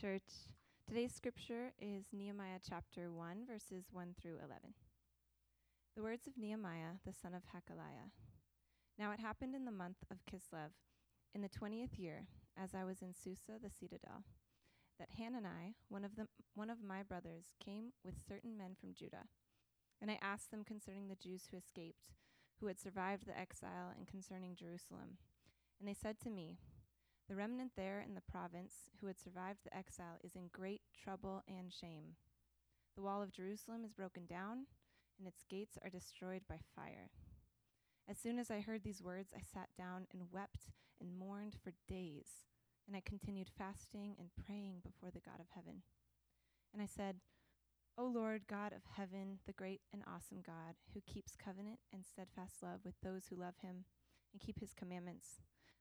church. Today's scripture is Nehemiah chapter 1, verses 1 through 11. The words of Nehemiah, the son of Hachaliah. Now it happened in the month of Kislev, in the twentieth year, as I was in Susa the citadel, that Hanani, one of, the, one of my brothers, came with certain men from Judah. And I asked them concerning the Jews who escaped, who had survived the exile, and concerning Jerusalem. And they said to me, the remnant there in the province who had survived the exile is in great trouble and shame. The wall of Jerusalem is broken down, and its gates are destroyed by fire. As soon as I heard these words, I sat down and wept and mourned for days, and I continued fasting and praying before the God of heaven. And I said, O Lord God of heaven, the great and awesome God, who keeps covenant and steadfast love with those who love him and keep his commandments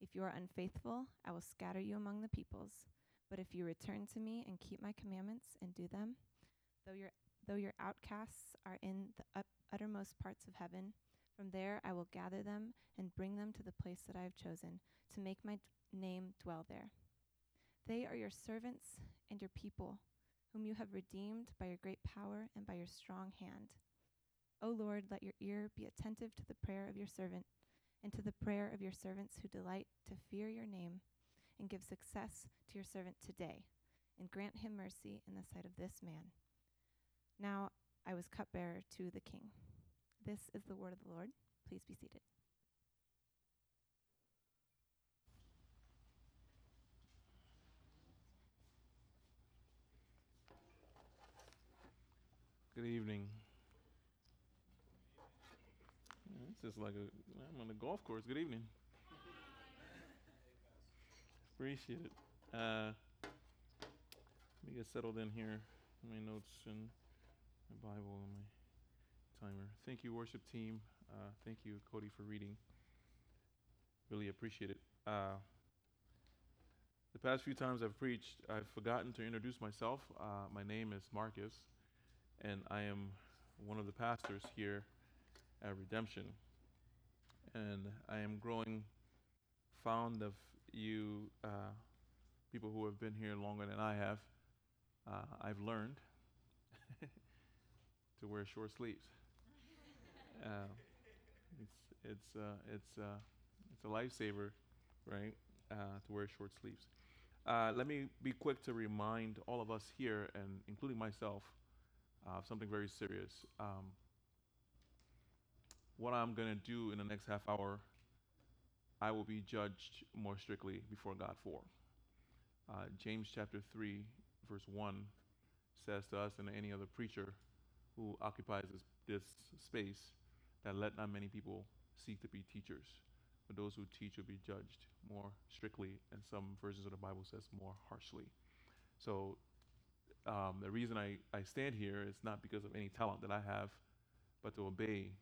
if you are unfaithful, I will scatter you among the peoples. But if you return to me and keep my commandments and do them, though your though your outcasts are in the uttermost parts of heaven, from there I will gather them and bring them to the place that I have chosen to make my name dwell there. They are your servants and your people, whom you have redeemed by your great power and by your strong hand. O Lord, let your ear be attentive to the prayer of your servant and to the prayer of your servants who delight to fear your name, and give success to your servant today, and grant him mercy in the sight of this man. Now I was cupbearer to the king. This is the word of the Lord. Please be seated. Good evening. It's just like a, I'm on a golf course. Good evening. Appreciate it. Uh, let me get settled in here. My notes and my Bible and my timer. Thank you, worship team. Uh, thank you, Cody, for reading. Really appreciate it. Uh, the past few times I've preached, I've forgotten to introduce myself. Uh, my name is Marcus, and I am one of the pastors here at Redemption and I am growing fond of you uh, people who have been here longer than I have. Uh, I've learned to wear short sleeves. Uh, it's it's uh, it's uh, it's a lifesaver, right? Uh, to wear short sleeves. let me be quick to remind all of us here, and including myself, of something very serious. Um, what I'm going to do in the next half hour, I will be judged more strictly before God for. Uh, James chapter 3, verse 1 says to us and any other preacher who occupies this, this space that let not many people seek to be teachers, but those who teach will be judged more strictly, and some versions of the Bible says more harshly. So um, the reason I, I stand here is not because of any talent that I have, but to obey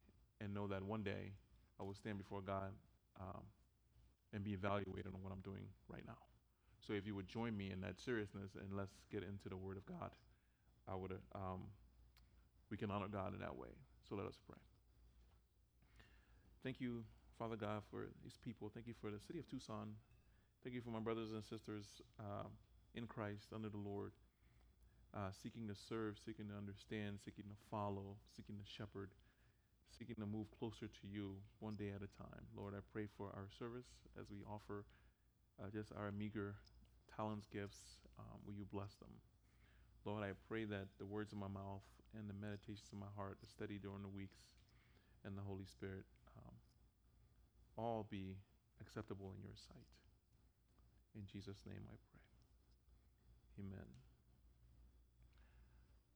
and know that one day I will stand before God um, and be evaluated on what I'm doing right now. So if you would join me in that seriousness and let's get into the Word of God, I would. Um, we can honor God in that way. So let us pray. Thank you, Father God, for these people. Thank you for the city of Tucson. Thank you for my brothers and sisters uh, in Christ under the Lord, uh, seeking to serve, seeking to understand, seeking to follow, seeking to shepherd seeking to move closer to you one day at a time. Lord, I pray for our service as we offer uh, just our meager talents, gifts. Um, will you bless them? Lord, I pray that the words of my mouth and the meditations of my heart, the study during the weeks, and the Holy Spirit um, all be acceptable in your sight. In Jesus' name I pray. Amen.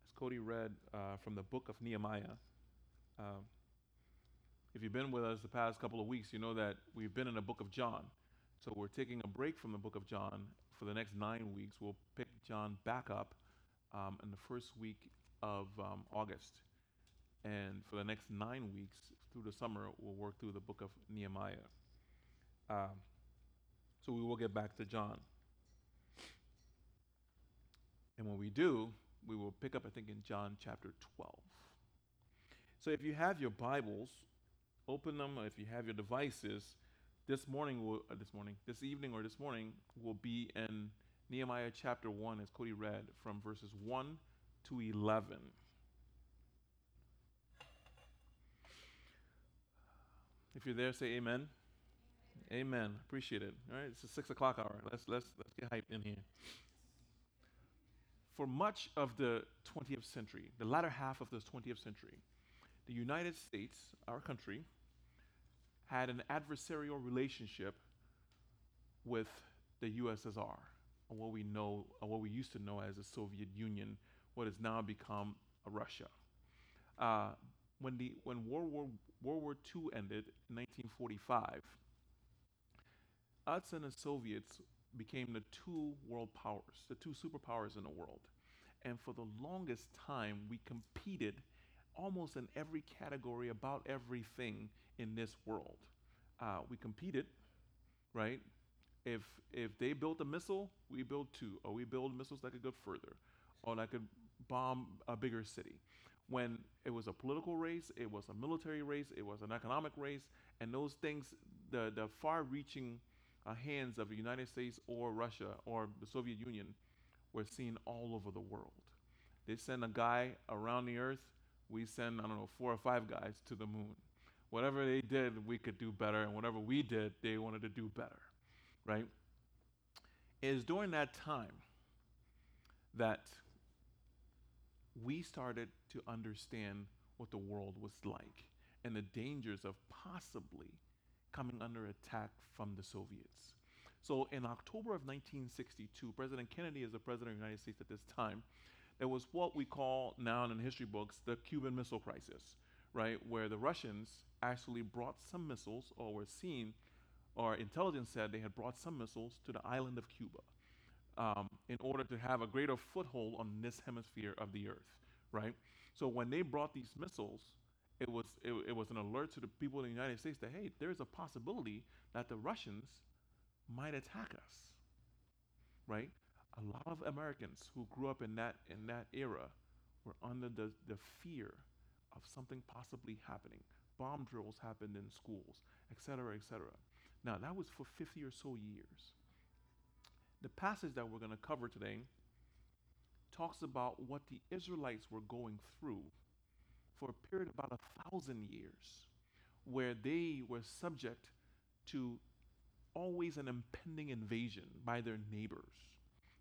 As Cody read uh, from the book of Nehemiah, uh, if you've been with us the past couple of weeks, you know that we've been in the book of John. So we're taking a break from the book of John for the next nine weeks. We'll pick John back up um, in the first week of um, August. And for the next nine weeks through the summer, we'll work through the book of Nehemiah. Um, so we will get back to John. And when we do, we will pick up, I think, in John chapter 12. So if you have your Bibles, open them. If you have your devices, this morning, will, uh, this morning, this evening or this morning will be in Nehemiah chapter 1, as Cody read, from verses 1 to 11. If you're there, say amen. Amen. amen. Appreciate it. All right, it's the six o'clock hour. Let's let's let's get hyped in here. For much of the 20th century, the latter half of the 20th century, the United States, our country, had an adversarial relationship with the USSR, or what we know, or what we used to know as the Soviet Union, what has now become Russia. Uh, when the when World War World War II ended in 1945, us and the Soviets became the two world powers, the two superpowers in the world. And for the longest time, we competed almost in every category about everything in this world. Uh, we competed, right? If if they built a missile, we build two, or we build missiles that could go further, or that could bomb a bigger city. When it was a political race, it was a military race, it was an economic race, and those things, the the far-reaching uh, hands of the United States or Russia or the Soviet Union were seen all over the world. They send a guy around the earth, we send, I don't know, four or five guys to the moon. Whatever they did, we could do better, and whatever we did, they wanted to do better, right? It is during that time that we started to understand what the world was like and the dangers of possibly coming under attack from the Soviets. So in October of 1962, President Kennedy is the president of the United States at this time. There was what we call now in history books the Cuban Missile Crisis, right? Where the Russians actually brought some missiles, or were seen, or intelligence said they had brought some missiles to the island of Cuba um, in order to have a greater foothold on this hemisphere of the earth, right? So when they brought these missiles, it was it, it was an alert to the people in the United States that hey, there's a possibility that the Russians might attack us. Right? A lot of Americans who grew up in that in that era were under the, the fear of something possibly happening. Bomb drills happened in schools, etc., etc. Now that was for 50 or so years. The passage that we're going to cover today talks about what the Israelites were going through for a period of about a thousand years, where they were subject to always an impending invasion by their neighbors,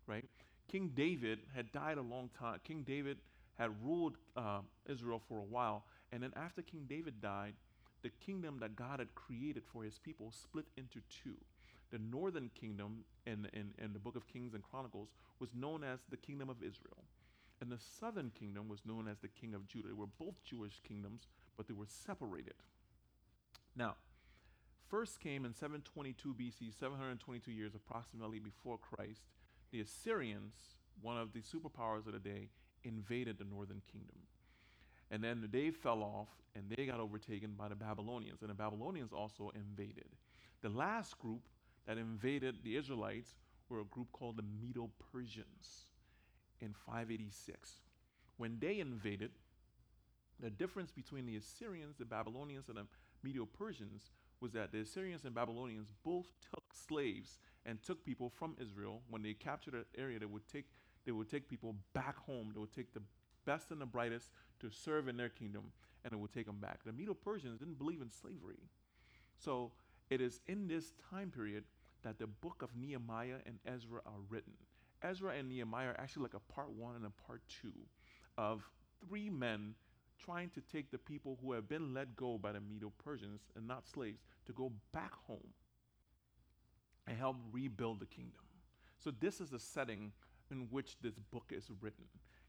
right? King David had died a long time. King David had ruled uh, Israel for a while, and then after King David died, the kingdom that God had created for his people split into two. The northern kingdom in, in, in the book of Kings and Chronicles was known as the kingdom of Israel. And the southern kingdom was known as the king of Judah. They were both Jewish kingdoms, but they were separated. Now, first came in 722 BC, 722 years approximately before Christ. The Assyrians, one of the superpowers of the day, invaded the northern kingdom. And then they fell off and they got overtaken by the Babylonians, and the Babylonians also invaded. The last group that invaded the Israelites were a group called the Medo Persians in 586. When they invaded, the difference between the Assyrians, the Babylonians, and the Medo Persians was that the Assyrians and Babylonians both took slaves and took people from Israel. When they captured an area, they would take they would take people back home. They would take the best and the brightest to serve in their kingdom, and it would take them back. The Medo Persians didn't believe in slavery, so it is in this time period that the book of Nehemiah and Ezra are written. Ezra and Nehemiah are actually like a part one and a part two of three men trying to take the people who have been let go by the Medo Persians and not slaves to go back home and help rebuild the kingdom. So, this is the setting in which this book is written.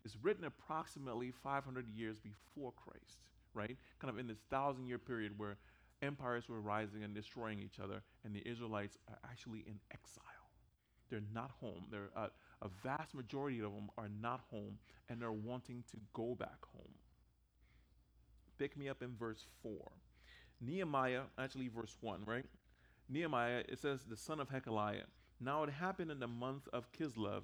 It's written approximately 500 years before Christ, right? Kind of in this thousand year period where empires were rising and destroying each other, and the Israelites are actually in exile. They're not home. They're uh, a vast majority of them are not home and they're wanting to go back home. Pick me up in verse 4. Nehemiah, actually, verse 1, right? Nehemiah, it says, the son of Hekeliah. Now it happened in the month of Kislev,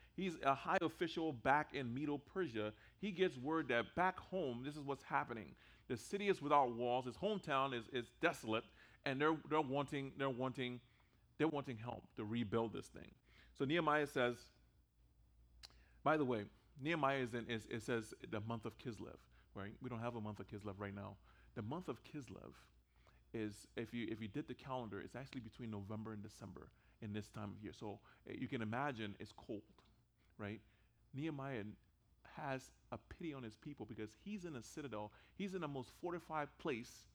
He's a high official back in Medo Persia. He gets word that back home, this is what's happening. The city is without walls. His hometown is, is desolate, and they're they're wanting they're wanting they're wanting help to rebuild this thing. So Nehemiah says. By the way, Nehemiah is in is it says the month of Kislev, right? We don't have a month of Kislev right now. The month of Kislev is if you if you did the calendar, it's actually between November and December in this time of year. So uh, you can imagine it's cold, right? Nehemiah has a pity on his people because he's in a citadel. He's in the most fortified place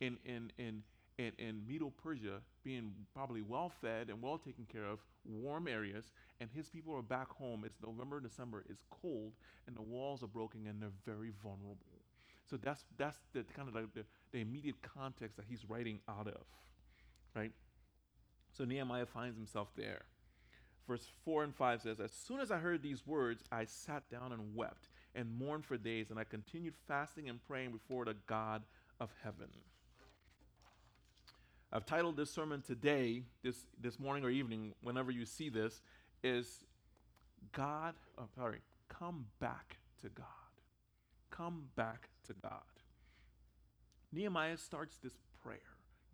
in in in in, in Medo Persia, being probably well fed and well taken care of, warm areas, and his people are back home. It's November, December. It's cold, and the walls are broken, and they're very vulnerable. So that's that's the kind of like the, the immediate context that he's writing out of, right? So Nehemiah finds himself there. Verse 4 and 5 says, As soon as I heard these words, I sat down and wept and mourned for days, and I continued fasting and praying before the God of heaven. I've titled this sermon today, this, this morning or evening, whenever you see this, is God, oh, sorry, come back to God. Come back to God. Nehemiah starts this prayer.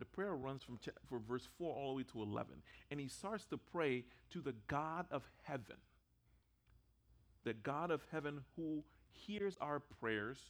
The prayer runs from, from verse 4 all the way to 11. And he starts to pray to the God of heaven. The God of heaven who hears our prayers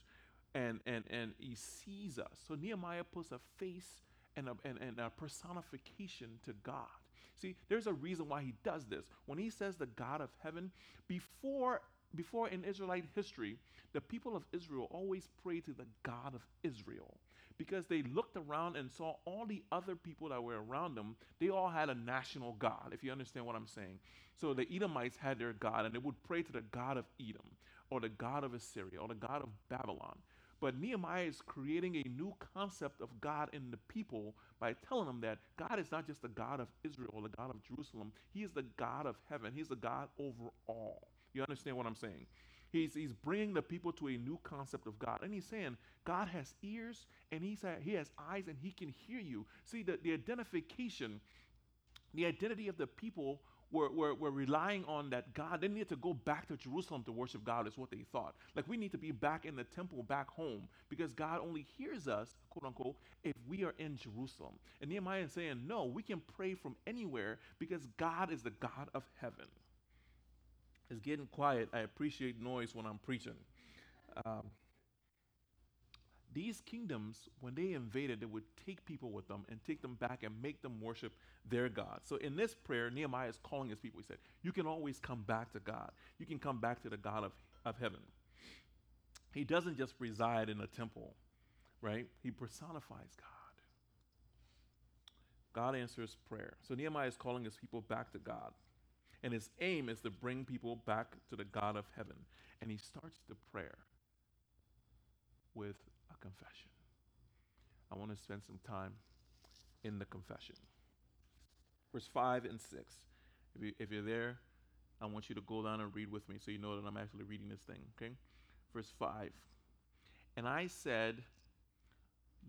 and, and, and he sees us. So Nehemiah puts a face and a, and, and a personification to God. See, there's a reason why he does this. When he says the God of heaven, before before in Israelite history, the people of Israel always prayed to the God of Israel because they looked around and saw all the other people that were around them. They all had a national God, if you understand what I'm saying. So the Edomites had their God, and they would pray to the God of Edom, or the God of Assyria, or the God of Babylon. But Nehemiah is creating a new concept of God in the people by telling them that God is not just the God of Israel, or the God of Jerusalem. He is the God of heaven. He's the God over all. You understand what I'm saying? He's, he's bringing the people to a new concept of God. And he's saying, God has ears and he's, he has eyes and he can hear you. See, the, the identification, the identity of the people were, were, were relying on that God, they needed to go back to Jerusalem to worship God, is what they thought. Like we need to be back in the temple, back home, because God only hears us, quote unquote, if we are in Jerusalem. And Nehemiah is saying, no, we can pray from anywhere because God is the God of heaven. It's getting quiet. I appreciate noise when I'm preaching. Um, these kingdoms, when they invaded, they would take people with them and take them back and make them worship their God. So in this prayer, Nehemiah is calling his people. He said, You can always come back to God. You can come back to the God of, of heaven. He doesn't just reside in a temple, right? He personifies God. God answers prayer. So Nehemiah is calling his people back to God. And his aim is to bring people back to the God of heaven. And he starts the prayer with a confession. I want to spend some time in the confession. Verse 5 and 6. If, you, if you're there, I want you to go down and read with me so you know that I'm actually reading this thing, okay? Verse 5. And I said,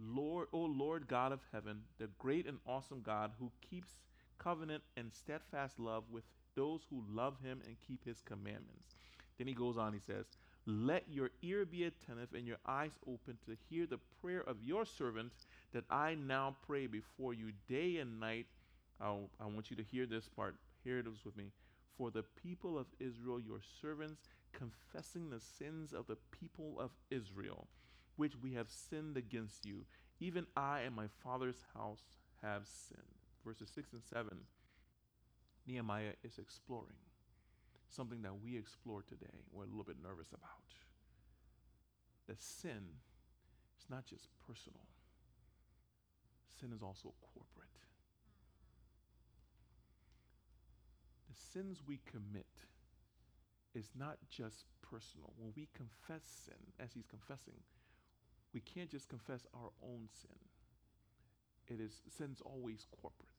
Lord, O Lord God of heaven, the great and awesome God who keeps covenant and steadfast love with those who love him and keep his commandments. Then he goes on, he says, let your ear be attentive and your eyes open to hear the prayer of your servant that I now pray before you day and night. I'll, I want you to hear this part. Hear it with me. For the people of Israel, your servants, confessing the sins of the people of Israel, which we have sinned against you. Even I and my father's house have sinned. Verses 6 and 7. Nehemiah is exploring. something that we explore today, we're a little bit nervous about. That sin is not just personal, sin is also corporate. The sins we commit is not just personal. When we confess sin, as he's confessing, we can't just confess our own sin. It is sin's always corporate.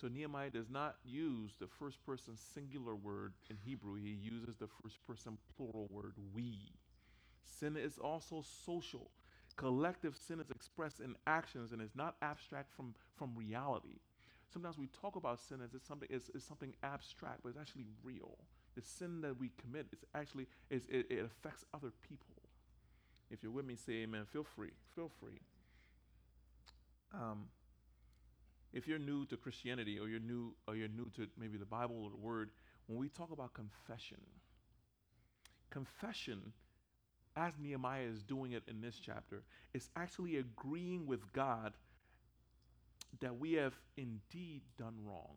So Nehemiah does not use the first person singular word in Hebrew. He uses the first person plural word we. Sin is also social. Collective sin is expressed in actions and is not abstract from, from reality. Sometimes we talk about sin as it's something, it's, it's something abstract, but it's actually real. The sin that we commit is actually is it, it affects other people. If you're with me, say amen. Feel free. Feel free. Um, if you're new to Christianity or you're new or you're new to maybe the Bible or the Word, when we talk about confession, confession, as Nehemiah is doing it in this chapter, is actually agreeing with God that we have indeed done wrong.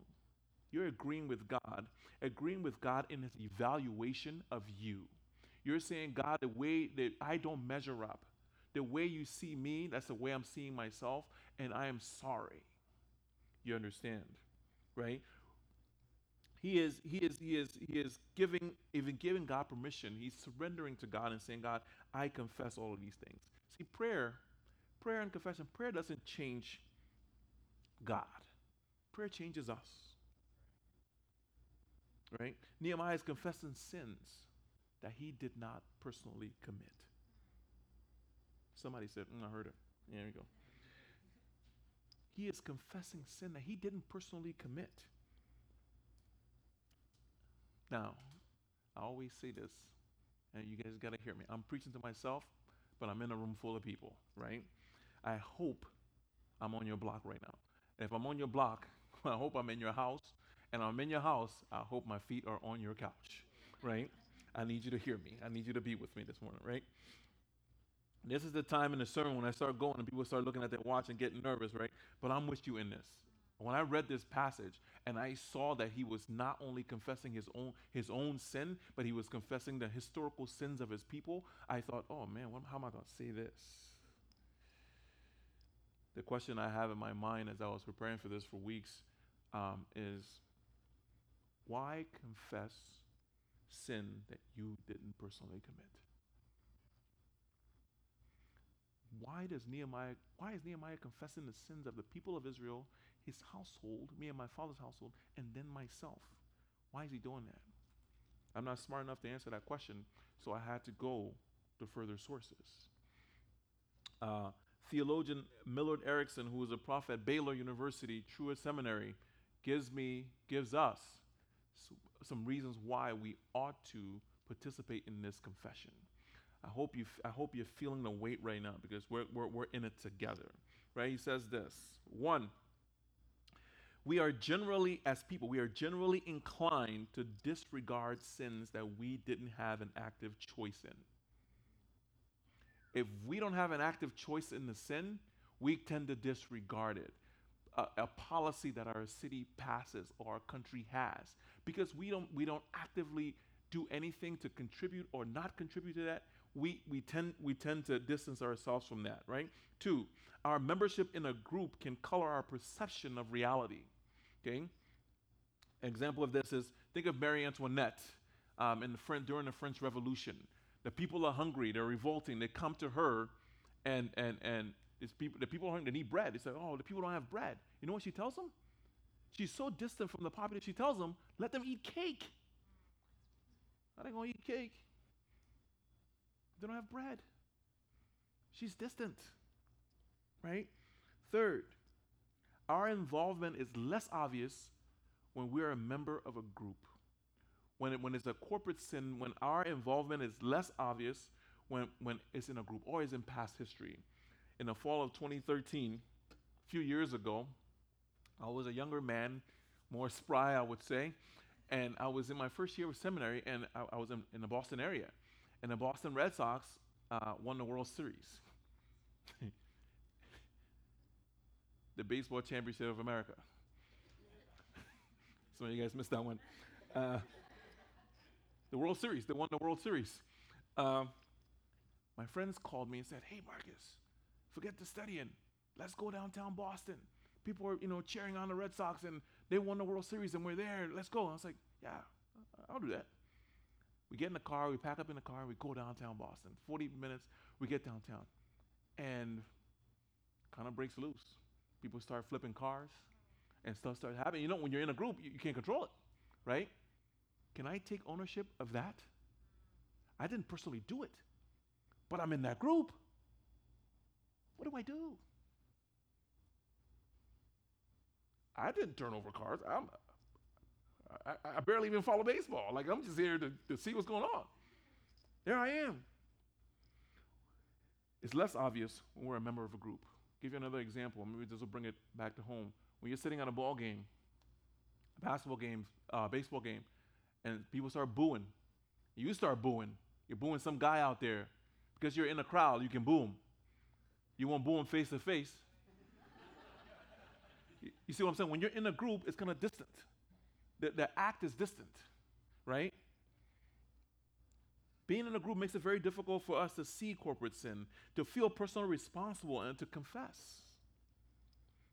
You're agreeing with God, agreeing with God in his evaluation of you. You're saying, God, the way that I don't measure up, the way you see me, that's the way I'm seeing myself, and I am sorry. You understand, right? He is, he is, he is, he is giving, even giving God permission. He's surrendering to God and saying, God, I confess all of these things. See, prayer, prayer and confession, prayer doesn't change God. Prayer changes us. Right? Nehemiah is confessing sins that he did not personally commit. Somebody said, mm, I heard it. There we go. He is confessing sin that he didn't personally commit. Now, I always say this, and you guys got to hear me. I'm preaching to myself, but I'm in a room full of people, right? I hope I'm on your block right now. And if I'm on your block, I hope I'm in your house. And I'm in your house, I hope my feet are on your couch, right? I need you to hear me. I need you to be with me this morning, right? This is the time in the sermon when I start going and people start looking at their watch and getting nervous, right? But I'm with you in this. When I read this passage and I saw that he was not only confessing his own his own sin, but he was confessing the historical sins of his people, I thought, "Oh man, what, how am I going to say this?" The question I have in my mind as I was preparing for this for weeks um, is, why confess sin that you didn't personally commit? Why does Nehemiah why is Nehemiah confessing the sins of the people of Israel, his household, me and my father's household, and then myself? Why is he doing that? I'm not smart enough to answer that question, so I had to go to further sources. Uh, theologian Millard Erickson, who was a prof at Baylor University, Truett Seminary, gives me gives us some reasons why we ought to participate in this confession. I hope you I hope you're feeling the weight right now because we're, we're, we're in it together. Right? He says this. One, we are generally, as people, we are generally inclined to disregard sins that we didn't have an active choice in. If we don't have an active choice in the sin, we tend to disregard it. A, a, policy that our city passes or our country has because we don't we don't actively do anything to contribute or not contribute to that we, we, tend, we tend to distance ourselves from that, right? Two, our membership in a group can color our perception of reality, okay? An example of this is think of Marie Antoinette um, in the French, during the French Revolution. The people are hungry, they're revolting, they come to her, and, and, and it's people, the people are hungry, they need bread. They say, oh, the people don't have bread. You know what she tells them? She's so distant from the populace, she tells them, let them eat cake. How they gonna eat cake? They don't have bread. She's distant, right? Third, our involvement is less obvious when we're a member of a group. When, it, when it's a corporate sin, when our involvement is less obvious when, when it's in a group or is in past history. In the fall of 2013, a few years ago, I was a younger man, more spry, I would say, and I was in my first year of seminary, and I, I was in, in the Boston area and the Boston Red Sox uh, won the World Series, the baseball championship of America. Some of you guys missed that one. Uh, the World Series, they won the World Series. Uh, my friends called me and said, Hey, Marcus, forget the studying. Let's go downtown Boston. People are, you know, cheering on the Red Sox and they won the World Series and we're there. Let's go. I was like, Yeah, I'll do that. We get in the car, we pack up in the car, we go downtown Boston. 40 minutes, we get downtown. And kind of breaks loose. People start flipping cars and stuff starts happening. You know, when you're in a group, you, you can't control it, right? Can I take ownership of that? I didn't personally do it, but I'm in that group. What do I do? I didn't turn over cars. I'm, I, I barely even follow baseball. Like, I'm just here to, to see what's going on. There I am. It's less obvious when we're a member of a group. Give you another example. Maybe this will bring it back to home. When you're sitting on a ball game, a basketball game, uh, baseball game, and people start booing, you start booing. You're booing some guy out there because you're in a crowd. You can boo him. You won't boo him face to face. You see what I'm saying? When you're in a group, it's kind of distant. The, the act is distant, right? Being in a group makes it very difficult for us to see corporate sin, to feel personally responsible, and to confess.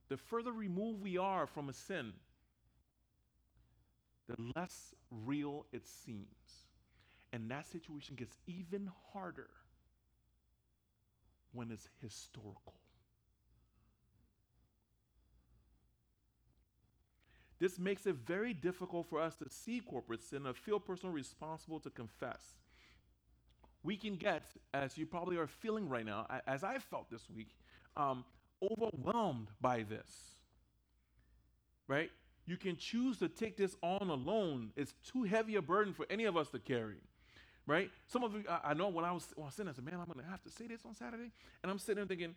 The further removed we are from a sin, the less real it seems. And that situation gets even harder when it's historical. This makes it very difficult for us to see corporate sin and feel personally responsible to confess. We can get, as you probably are feeling right now, as I felt this week, um, overwhelmed by this. Right? You can choose to take this on alone. It's too heavy a burden for any of us to carry. Right? Some of you, I, I know when I was when I was sitting, I said, man, I'm gonna have to say this on Saturday. And I'm sitting there thinking,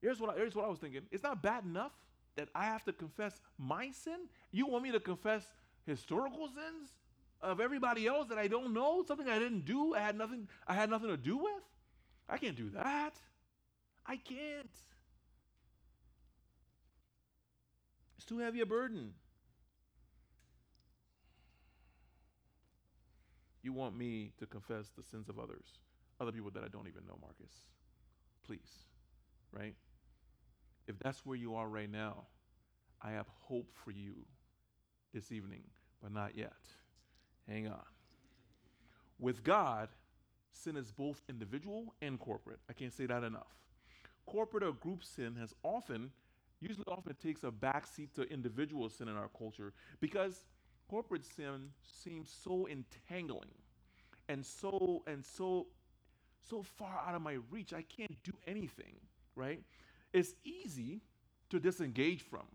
here's what I, here's what I was thinking. It's not bad enough that I have to confess my sin? You want me to confess historical sins of everybody else that I don't know, something I didn't do, I had nothing I had nothing to do with? I can't do that. I can't. It's too heavy a burden. You want me to confess the sins of others, other people that I don't even know, Marcus. Please, right? If that's where you are right now, I have hope for you this evening, but not yet. Hang on. With God, sin is both individual and corporate. I can't say that enough. Corporate or group sin has often, usually often takes a backseat to individual sin in our culture because corporate sin seems so entangling and so and so so far out of my reach. I can't do anything, right? It's easy to disengage from.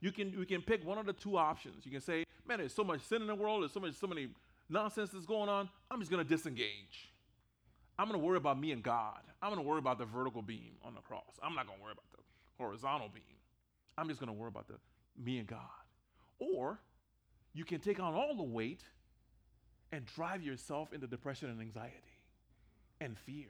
You can you can pick one of the two options. You can say, "Man, there's so much sin in the world. There's so much so many nonsense that's going on. I'm just gonna disengage. I'm gonna worry about me and God. I'm gonna worry about the vertical beam on the cross. I'm not gonna worry about the horizontal beam. I'm just gonna worry about the me and God. Or you can take on all the weight and drive yourself into depression and anxiety and fear.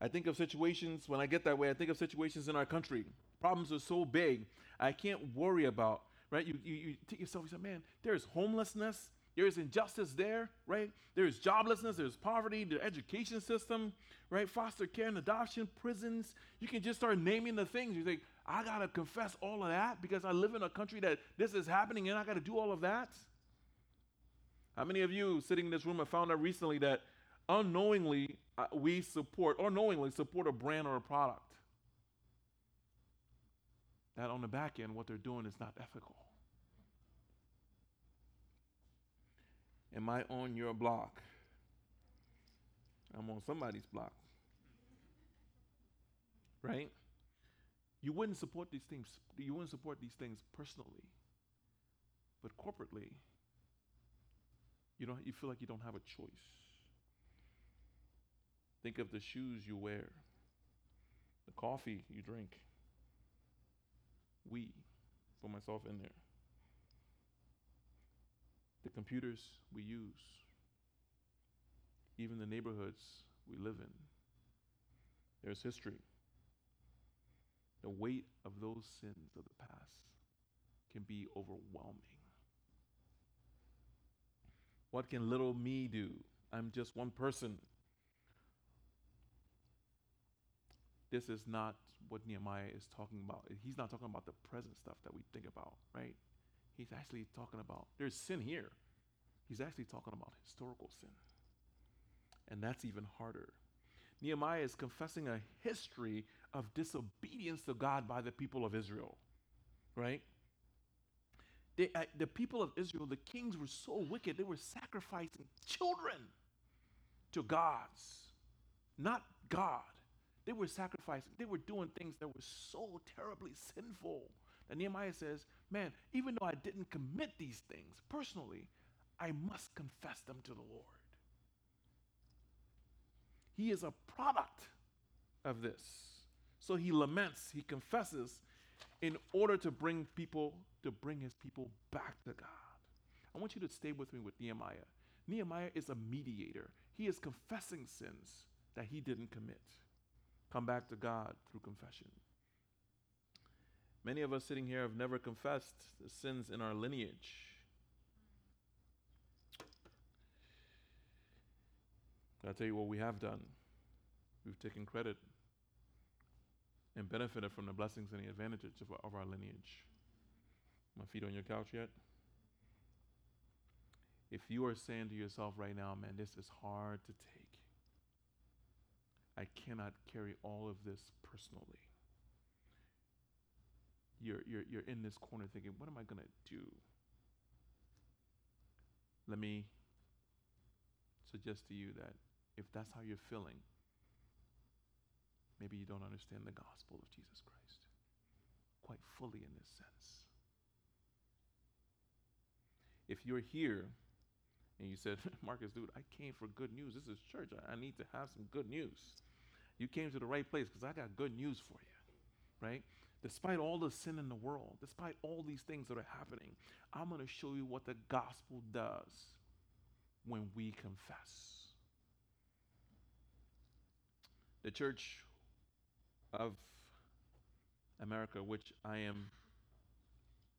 I think of situations, when I get that way, I think of situations in our country. Problems are so big, I can't worry about, right? You, you, you take yourself, you say, man, there's homelessness, there's injustice there, right? There's joblessness, there's poverty, the education system, right? Foster care and adoption, prisons. You can just start naming the things. You think, I got to confess all of that because I live in a country that this is happening and I got to do all of that. How many of you sitting in this room have found out recently that unknowingly we support or knowingly support a brand or a product that on the back end what they're doing is not ethical. Am i on your block? I'm on somebody's block. Right? You wouldn't support these things you wouldn't support these things personally but corporately you don't you feel like you don't have a choice Think of the shoes you wear, the coffee you drink. We, put myself in there. The computers we use, even the neighborhoods we live in. There's history. the weight of those sins of the past can be overwhelming. What can little me do? I'm just one person. This is not what Nehemiah is talking about. He's not talking about the present stuff that we think about, right? He's actually talking about there's sin here. He's actually talking about historical sin. And that's even harder. Nehemiah is confessing a history of disobedience to God by the people of Israel, right? Uh, the people of Israel, the kings were so wicked, they were sacrificing children to gods, not God. They were sacrificing, they were doing things that were so terribly sinful. And Nehemiah says, Man, even though I didn't commit these things personally, I must confess them to the Lord. He is a product of this. So he laments, he confesses in order to bring people, to bring his people back to God. I want you to stay with me with Nehemiah. Nehemiah is a mediator. He is confessing sins that he didn't commit. Come back to God through confession. Many of us sitting here have never confessed the sins in our lineage. I'll tell you what we have done. We've taken credit and benefited from the blessings and the advantages of our, of our lineage. My feet on your couch yet? If you are saying to yourself right now, man, this is hard to take, I cannot carry all of this personally. You're, you're, you're in this corner thinking, what am I going to do? Let me suggest to you that if that's how you're feeling, maybe you don't understand the gospel of Jesus Christ quite fully in this sense. If you're here and you said, Marcus, dude, I came for good news. This is church. I, I need to have some good news. You came to the right place because I got good news for you, right? Despite all the sin in the world, despite all these things that are happening, I'm going to show you what the gospel does when we confess. The Church of America, which I am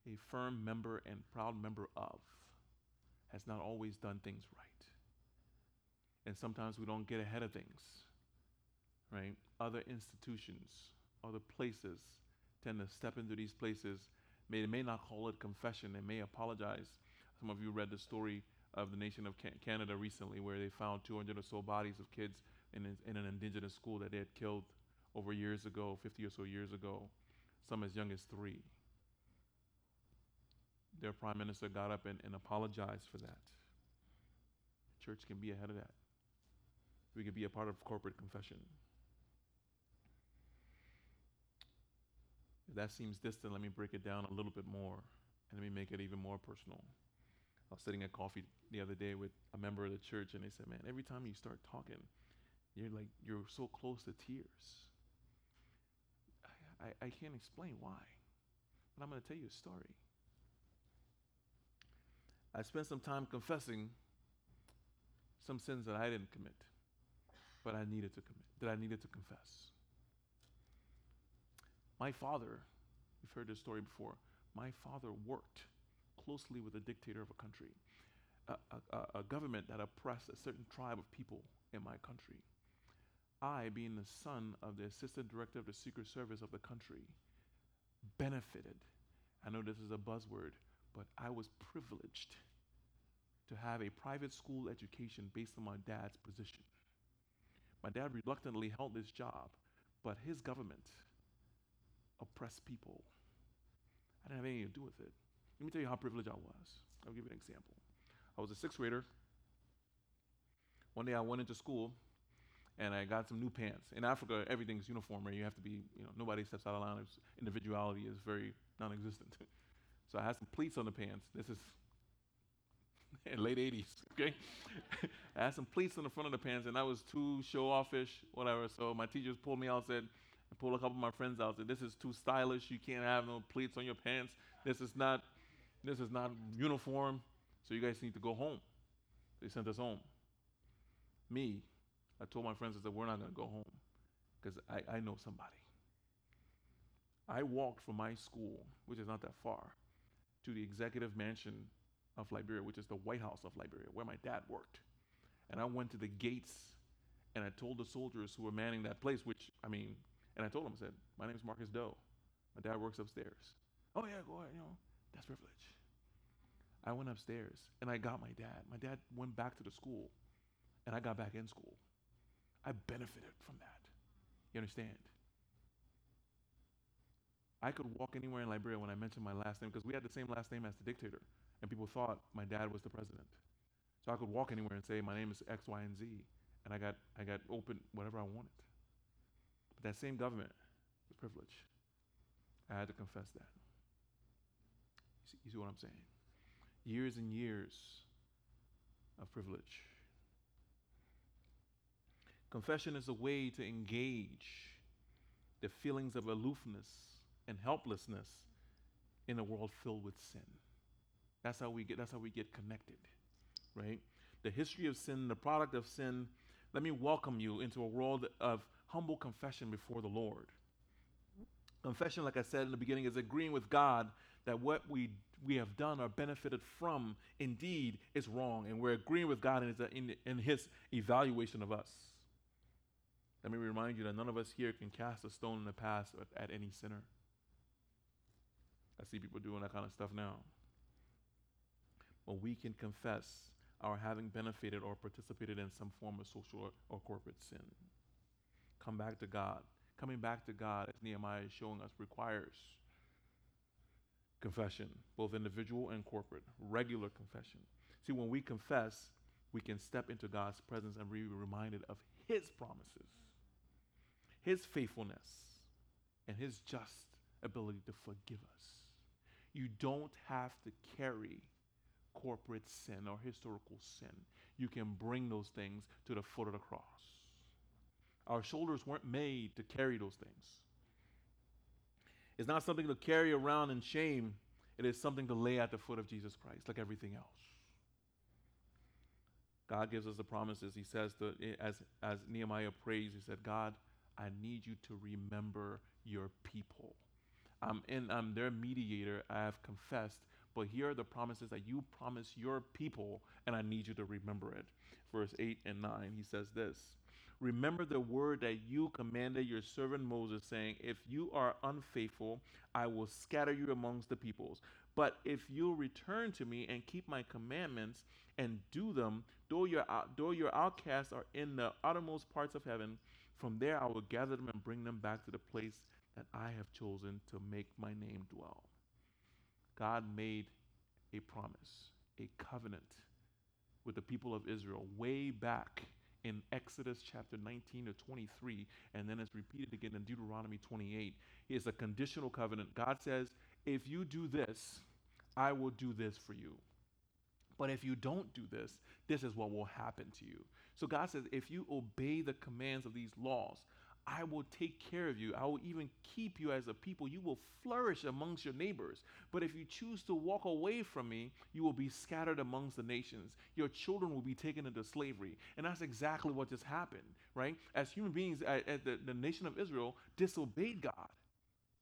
a firm member and proud member of, has not always done things right. And sometimes we don't get ahead of things, right? Other institutions, other places tend to step into these places. May, they may not call it confession, they may apologize. Some of you read the story of the nation of Canada recently where they found 200 or so bodies of kids in, in an indigenous school that they had killed over years ago, 50 or so years ago, some as young as three. Their prime minister got up and, and apologized for that. The church can be ahead of that. We can be a part of corporate confession. If that seems distant, let me break it down a little bit more and let me make it even more personal. I was sitting at coffee the other day with a member of the church, and they said, Man, every time you start talking, you're like, you're so close to tears. I, I, I can't explain why, but I'm going to tell you a story. I spent some time confessing some sins that I didn't commit, but I needed to commit, that I needed to confess. My father, you've heard this story before, my father worked closely with a dictator of a country, a, a, a government that oppressed a certain tribe of people in my country. I, being the son of the assistant director of the Secret Service of the country, benefited. I know this is a buzzword, but I was privileged to have a private school education based on my dad's position. My dad reluctantly held this job, but his government oppressed people. I didn't have anything to do with it. Let me tell you how privileged I was. I'll give you an example. I was a sixth grader. One day I went into school and I got some new pants. In Africa, everything's uniform, right? You have to be, you know, nobody steps out of line. It's, individuality is very non-existent. so I had some pleats on the pants. This is in late 80s, okay? I had some pleats on the front of the pants, and I was too show-offish, whatever. So my teachers pulled me out, and said, I pulled a couple of my friends out, said, this is too stylish. You can't have no pleats on your pants. This is not, this is not uniform. So you guys need to go home. They sent us home. Me, I told my friends, I said, we're not going to go home because I, I know somebody. I walked from my school, which is not that far, to the executive mansion of Liberia, which is the White House of Liberia, where my dad worked. And I went to the gates and I told the soldiers who were manning that place, which, I mean, and I told him, I said, my name is Marcus Doe. My dad works upstairs. Oh, yeah, go ahead, you know, that's privilege. I went upstairs and I got my dad. My dad went back to the school and I got back in school. I benefited from that. You understand? I could walk anywhere in Liberia when I mentioned my last name because we had the same last name as the dictator, and people thought my dad was the president. So I could walk anywhere and say my name is X, Y, and Z, and I got I got open whatever I wanted. But that same government was privilege. I had to confess that. You see, you see what I'm saying? Years and years of privilege. Confession is a way to engage the feelings of aloofness and helplessness in a world filled with sin. That's how we get that's how we get connected, right? The history of sin, the product of sin. Let me welcome you into a world of humble confession before the Lord. Confession, like I said in the beginning, is agreeing with God that what we we have done or benefited from indeed is wrong, and we're agreeing with God in His, in, in his evaluation of us. Let me remind you that none of us here can cast a stone in the past at, at any sinner. I see people doing that kind of stuff now. But we can confess our having benefited or participated in some form of social or corporate sin. Come back to God. Coming back to God, as Nehemiah is showing us, requires confession, both individual and corporate, regular confession. See, when we confess, we can step into God's presence and be reminded of His promises, His faithfulness, and His just ability to forgive us. You don't have to carry corporate sin or historical sin. You can bring those things to the foot of the cross. Our shoulders weren't made to carry those things. It's not something to carry around in shame, it is something to lay at the foot of Jesus Christ, like everything else. God gives us the promises. He says, to, as, as Nehemiah prays, he said, God, I need you to remember your people. I'm, in, I'm their mediator. I have confessed. But here are the promises that you promise your people, and I need you to remember it. Verse 8 and 9, he says this Remember the word that you commanded your servant Moses, saying, If you are unfaithful, I will scatter you amongst the peoples. But if you return to me and keep my commandments and do them, though your, though your outcasts are in the uttermost parts of heaven, from there I will gather them and bring them back to the place that I have chosen to make my name dwell. God made a promise, a covenant with the people of Israel way back in Exodus chapter 19 to 23, and then it's repeated again in Deuteronomy 28. It's a conditional covenant. God says, If you do this, I will do this for you. But if you don't do this, this is what will happen to you. So God says, if you obey the commands of these laws, I will take care of you. I will even keep you as a people. You will flourish amongst your neighbors. But if you choose to walk away from me, you will be scattered amongst the nations. Your children will be taken into slavery. And that's exactly what just happened, right? As human beings, uh, the, the nation of Israel disobeyed God,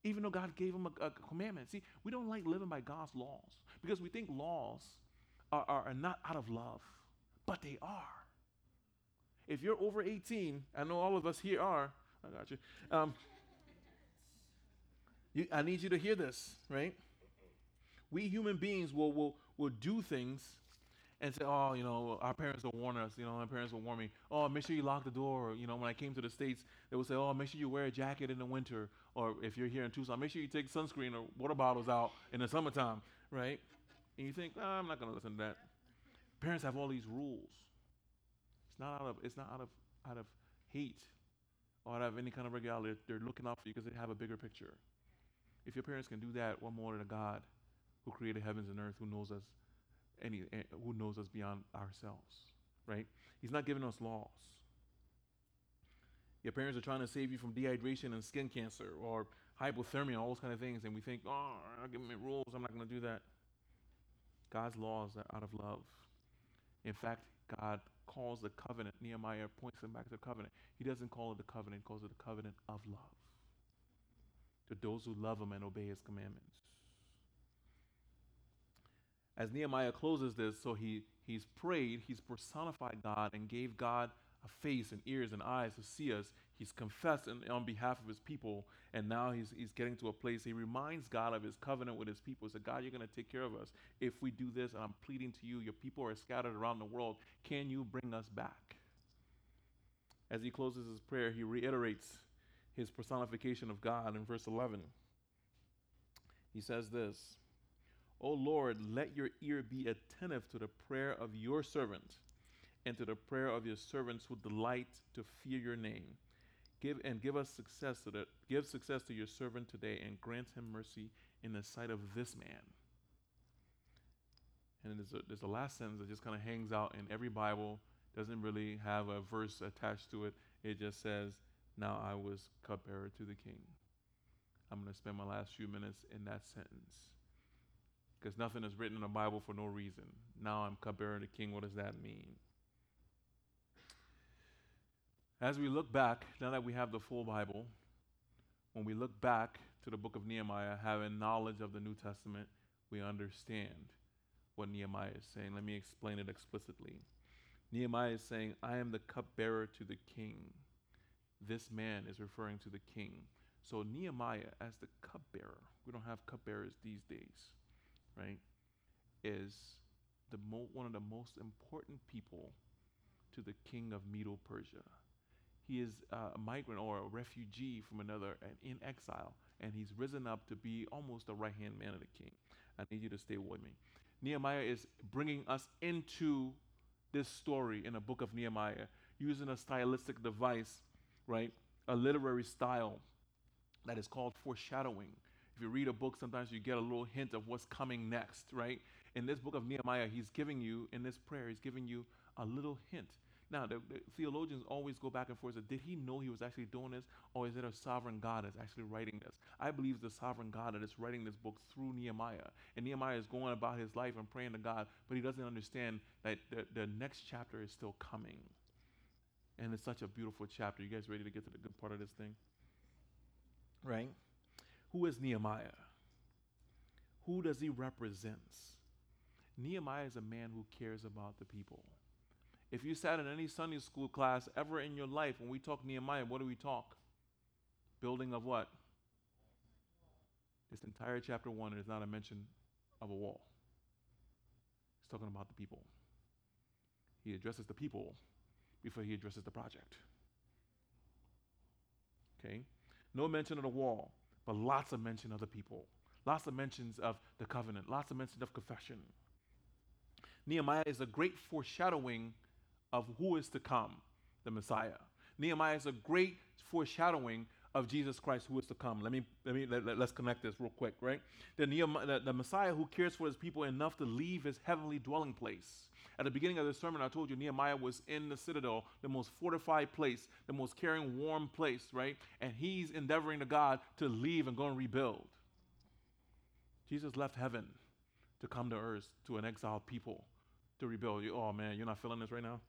even though God gave them a, a commandment. See, we don't like living by God's laws because we think laws are, are, are not out of love, but they are. If you're over 18, I know all of us here are, I got you. Um, you. I need you to hear this, right? We human beings will, will, will do things and say, oh, you know, our parents will warn us. You know, my parents will warn me, oh, make sure you lock the door. You know, when I came to the States, they would say, oh, make sure you wear a jacket in the winter. Or if you're here in Tucson, make sure you take sunscreen or water bottles out in the summertime, right? And you think, oh, I'm not going to listen to that. Parents have all these rules. It's not out of, it's not out of, out of hate or have any kind of regularity. They're looking out for you because they have a bigger picture. If your parents can do that, what more than God who created heavens and earth, who knows us, any, eh, who knows us beyond ourselves, right? He's not giving us laws. Your parents are trying to save you from dehydration and skin cancer or hypothermia, all those kind of things, and we think, oh, I'll give me rules. I'm not going to do that. God's laws are out of love. In fact, God calls the covenant, Nehemiah points him back to the covenant. He doesn't call it the covenant, he calls it the covenant of love. to those who love him and obey his commandments. As Nehemiah closes this, so he, he's prayed, he's personified God and gave God a face and ears and eyes to see us. He's confessed in, on behalf of his people, and now he's, he's getting to a place. He reminds God of his covenant with his people. He said, God, you're going to take care of us if we do this, and I'm pleading to you. Your people are scattered around the world. Can you bring us back? As he closes his prayer, he reiterates his personification of God in verse 11. He says this O Lord, let your ear be attentive to the prayer of your servant and to the prayer of your servants who delight to fear your name. Give and give us success to the, give success to your servant today and grant him mercy in the sight of this man. And there's a, there's a last sentence that just kind of hangs out in every Bible, doesn't really have a verse attached to it. It just says, Now I was cupbearer to the king. I'm going to spend my last few minutes in that sentence. Because nothing is written in the Bible for no reason. Now I'm cupbearer to the king. What does that mean? As we look back, now that we have the full Bible, when we look back to the book of Nehemiah, having knowledge of the New Testament, we understand what Nehemiah is saying. Let me explain it explicitly. Nehemiah is saying, I am the cupbearer to the king. This man is referring to the king. So Nehemiah, as the cupbearer, we don't have cupbearers these days, right? Is the mo- one of the most important people to the king of Medo Persia he is uh, a migrant or a refugee from another and in exile, and he's risen up to be almost the right hand man of the king. I need you to stay with me. Nehemiah is bringing us into this story in a book of Nehemiah using a stylistic device, right? A literary style that is called foreshadowing. If you read a book, sometimes you get a little hint of what's coming next, right? In this book of Nehemiah, he's giving you, in this prayer, he's giving you a little hint now, the, the, theologians always go back and forth. did he know he was actually doing this, or is it a sovereign God that's actually writing this? I believe it's the sovereign God that is writing this book through Nehemiah. And Nehemiah is going about his life and praying to God, but he doesn't understand that the, the next chapter is still coming. And it's such a beautiful chapter. You guys ready to get to the good part of this thing? Right? Who is Nehemiah? Who does he represent? Nehemiah is a man who cares about the people. If you sat in any Sunday school class ever in your life, when we talk Nehemiah, what do we talk? Building of what? This entire chapter one is not a mention of a wall. He's talking about the people. He addresses the people before he addresses the project. Okay? No mention of the wall, but lots of mention of the people. Lots of mentions of the covenant, lots of mention of confession. Nehemiah is a great foreshadowing of who is to come, the Messiah. Nehemiah is a great foreshadowing of Jesus Christ who is to come. Let me let me let, us connect this real quick, right? The, Nehemiah, the, the Messiah who cares for his people enough to leave his heavenly dwelling place. At the beginning of the sermon, I told you Nehemiah was in the citadel, the most fortified place, the most caring, warm place, right? And he's endeavoring to God to leave and go and rebuild. Jesus left heaven to come to earth to an exiled people to rebuild. You, oh man, you're not feeling this right now?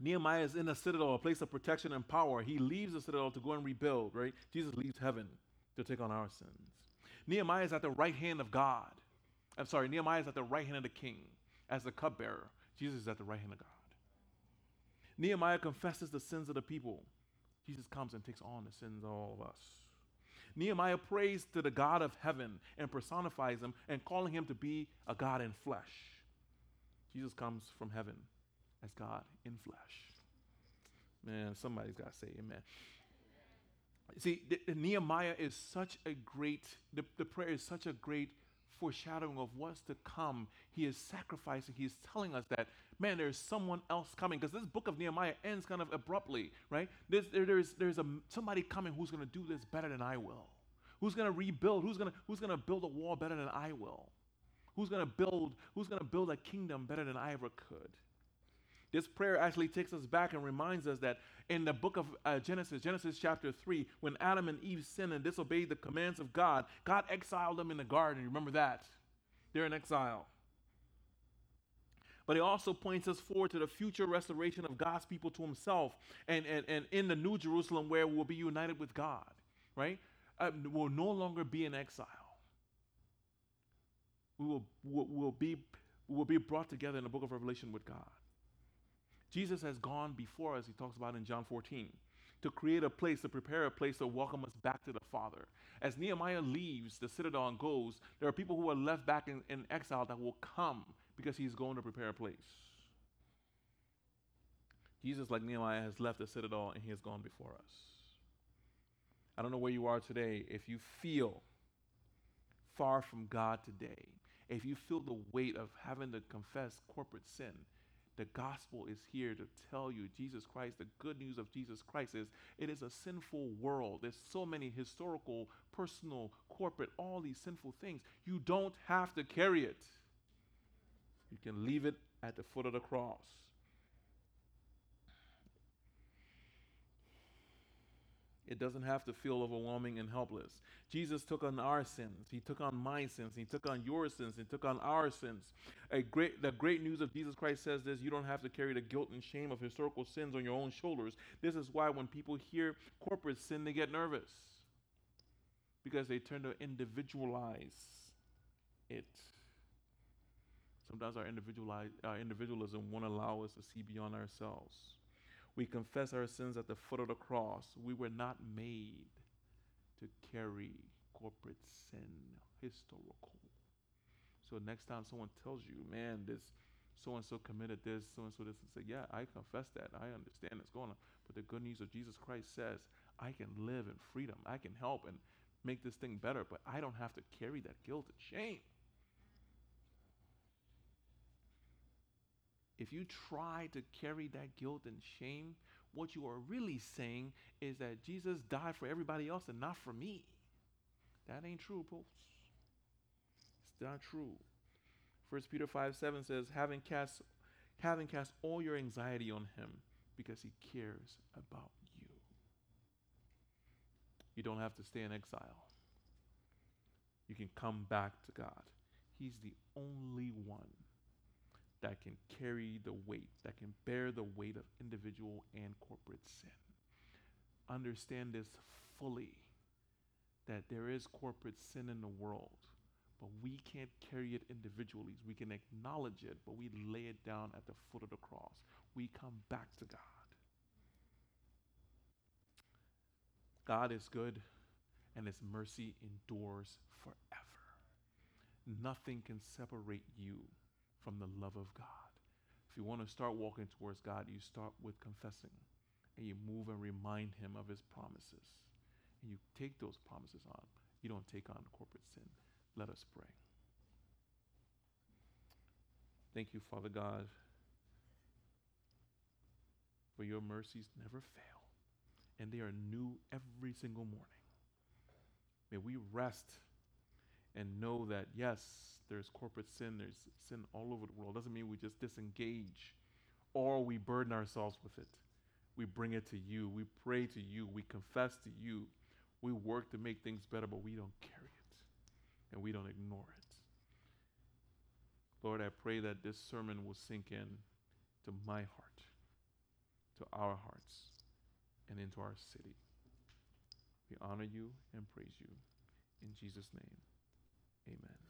Nehemiah is in a citadel, a place of protection and power. He leaves the citadel to go and rebuild, right? Jesus leaves heaven to take on our sins. Nehemiah is at the right hand of God. I'm sorry, Nehemiah is at the right hand of the king as the cupbearer. Jesus is at the right hand of God. Nehemiah confesses the sins of the people. Jesus comes and takes on the sins of all of us. Nehemiah prays to the God of heaven and personifies him and calling him to be a God in flesh. Jesus comes from heaven as God in flesh. Man, somebody's got to say amen. See, the, the Nehemiah is such a great, the, the prayer is such a great foreshadowing of what's to come. He is sacrificing. He's telling us that, man, there's someone else coming. Because this book of Nehemiah ends kind of abruptly, right? There's, there, there's, there's a, somebody coming who's going to do this better than I will. Who's going to rebuild? Who's going to who's going to build a wall better than I will? Who's going to build who's going to build a kingdom better than I ever could? This prayer actually takes us back and reminds us that in the book of uh, Genesis, Genesis chapter 3, when Adam and Eve sinned and disobeyed the commands of God, God exiled them in the garden. Remember that? They're in exile. but it also points us forward to the future restoration of God's people to himself and, and, and in the new Jerusalem where we'll be united with God, right? Uh, we'll no longer be in exile. We will, will, will, be, will be brought together in the book of Revelation with God. Jesus has gone before us, he talks about in John 14, to create a place, to prepare a place to welcome us back to the Father. As Nehemiah leaves the citadel and goes, there are people who are left back in, in exile that will come because he's going to prepare a place. Jesus, like Nehemiah, has left the citadel and he has gone before us. I don't know where you are today. If you feel far from God today, if you feel the weight of having to confess corporate sin, the gospel is here to tell you Jesus Christ, the good news of Jesus Christ is it is a sinful world. There's so many historical, personal, corporate, all these sinful things. You don't have to carry it. You can leave it at the foot of the cross. It doesn't have to feel overwhelming and helpless. Jesus took on our sins. He took on my sins. He took on your sins. He took on our sins. A great, the great news of Jesus Christ says this you don't have to carry the guilt and shame of historical sins on your own shoulders. This is why when people hear corporate sin, they get nervous because they tend to individualize it. Sometimes our, individualize, our uh, individualism won't allow us to see beyond ourselves. We confess our sins at the foot of the cross. We were not made to carry corporate sin, historical. So next time someone tells you, man, this so and so committed this, so and so this, and say, yeah, I confess that. I understand it's going on. But the good news of Jesus Christ says, I can live in freedom. I can help and make this thing better, but I don't have to carry that guilt and shame. If you try to carry that guilt and shame, what you are really saying is that Jesus died for everybody else and not for me. That ain't true, folks. It's not true. First Peter 5 7 says, having cast, having cast all your anxiety on him because he cares about you. You don't have to stay in exile. You can come back to God. He's the only one that can carry the weight, that can bear the weight of individual and corporate sin. Understand this fully that there is corporate sin in the world, but we can't carry it individually. We can acknowledge it, but we lay it down at the foot of the cross. We come back to God. God is good, and His mercy endures forever. Nothing can separate you from the love of God. If you want to start walking towards God, you start with confessing and you move and remind Him of His promises. And you take those promises on. You don't take on corporate sin. Let us pray. Thank you, Father God, for your mercies never fail, and they are new every single morning. May we rest and know that, yes, there's corporate sin, there's sin all over the world. Doesn't mean we just disengage or we burden ourselves with it. We bring it to you. We pray to you. We confess to you. We work to make things better, but we don't carry it and we don't ignore it. Lord, I pray that this sermon will sink in to my heart, to our hearts, and into our city. We honor you and praise you. In Jesus' name, amen.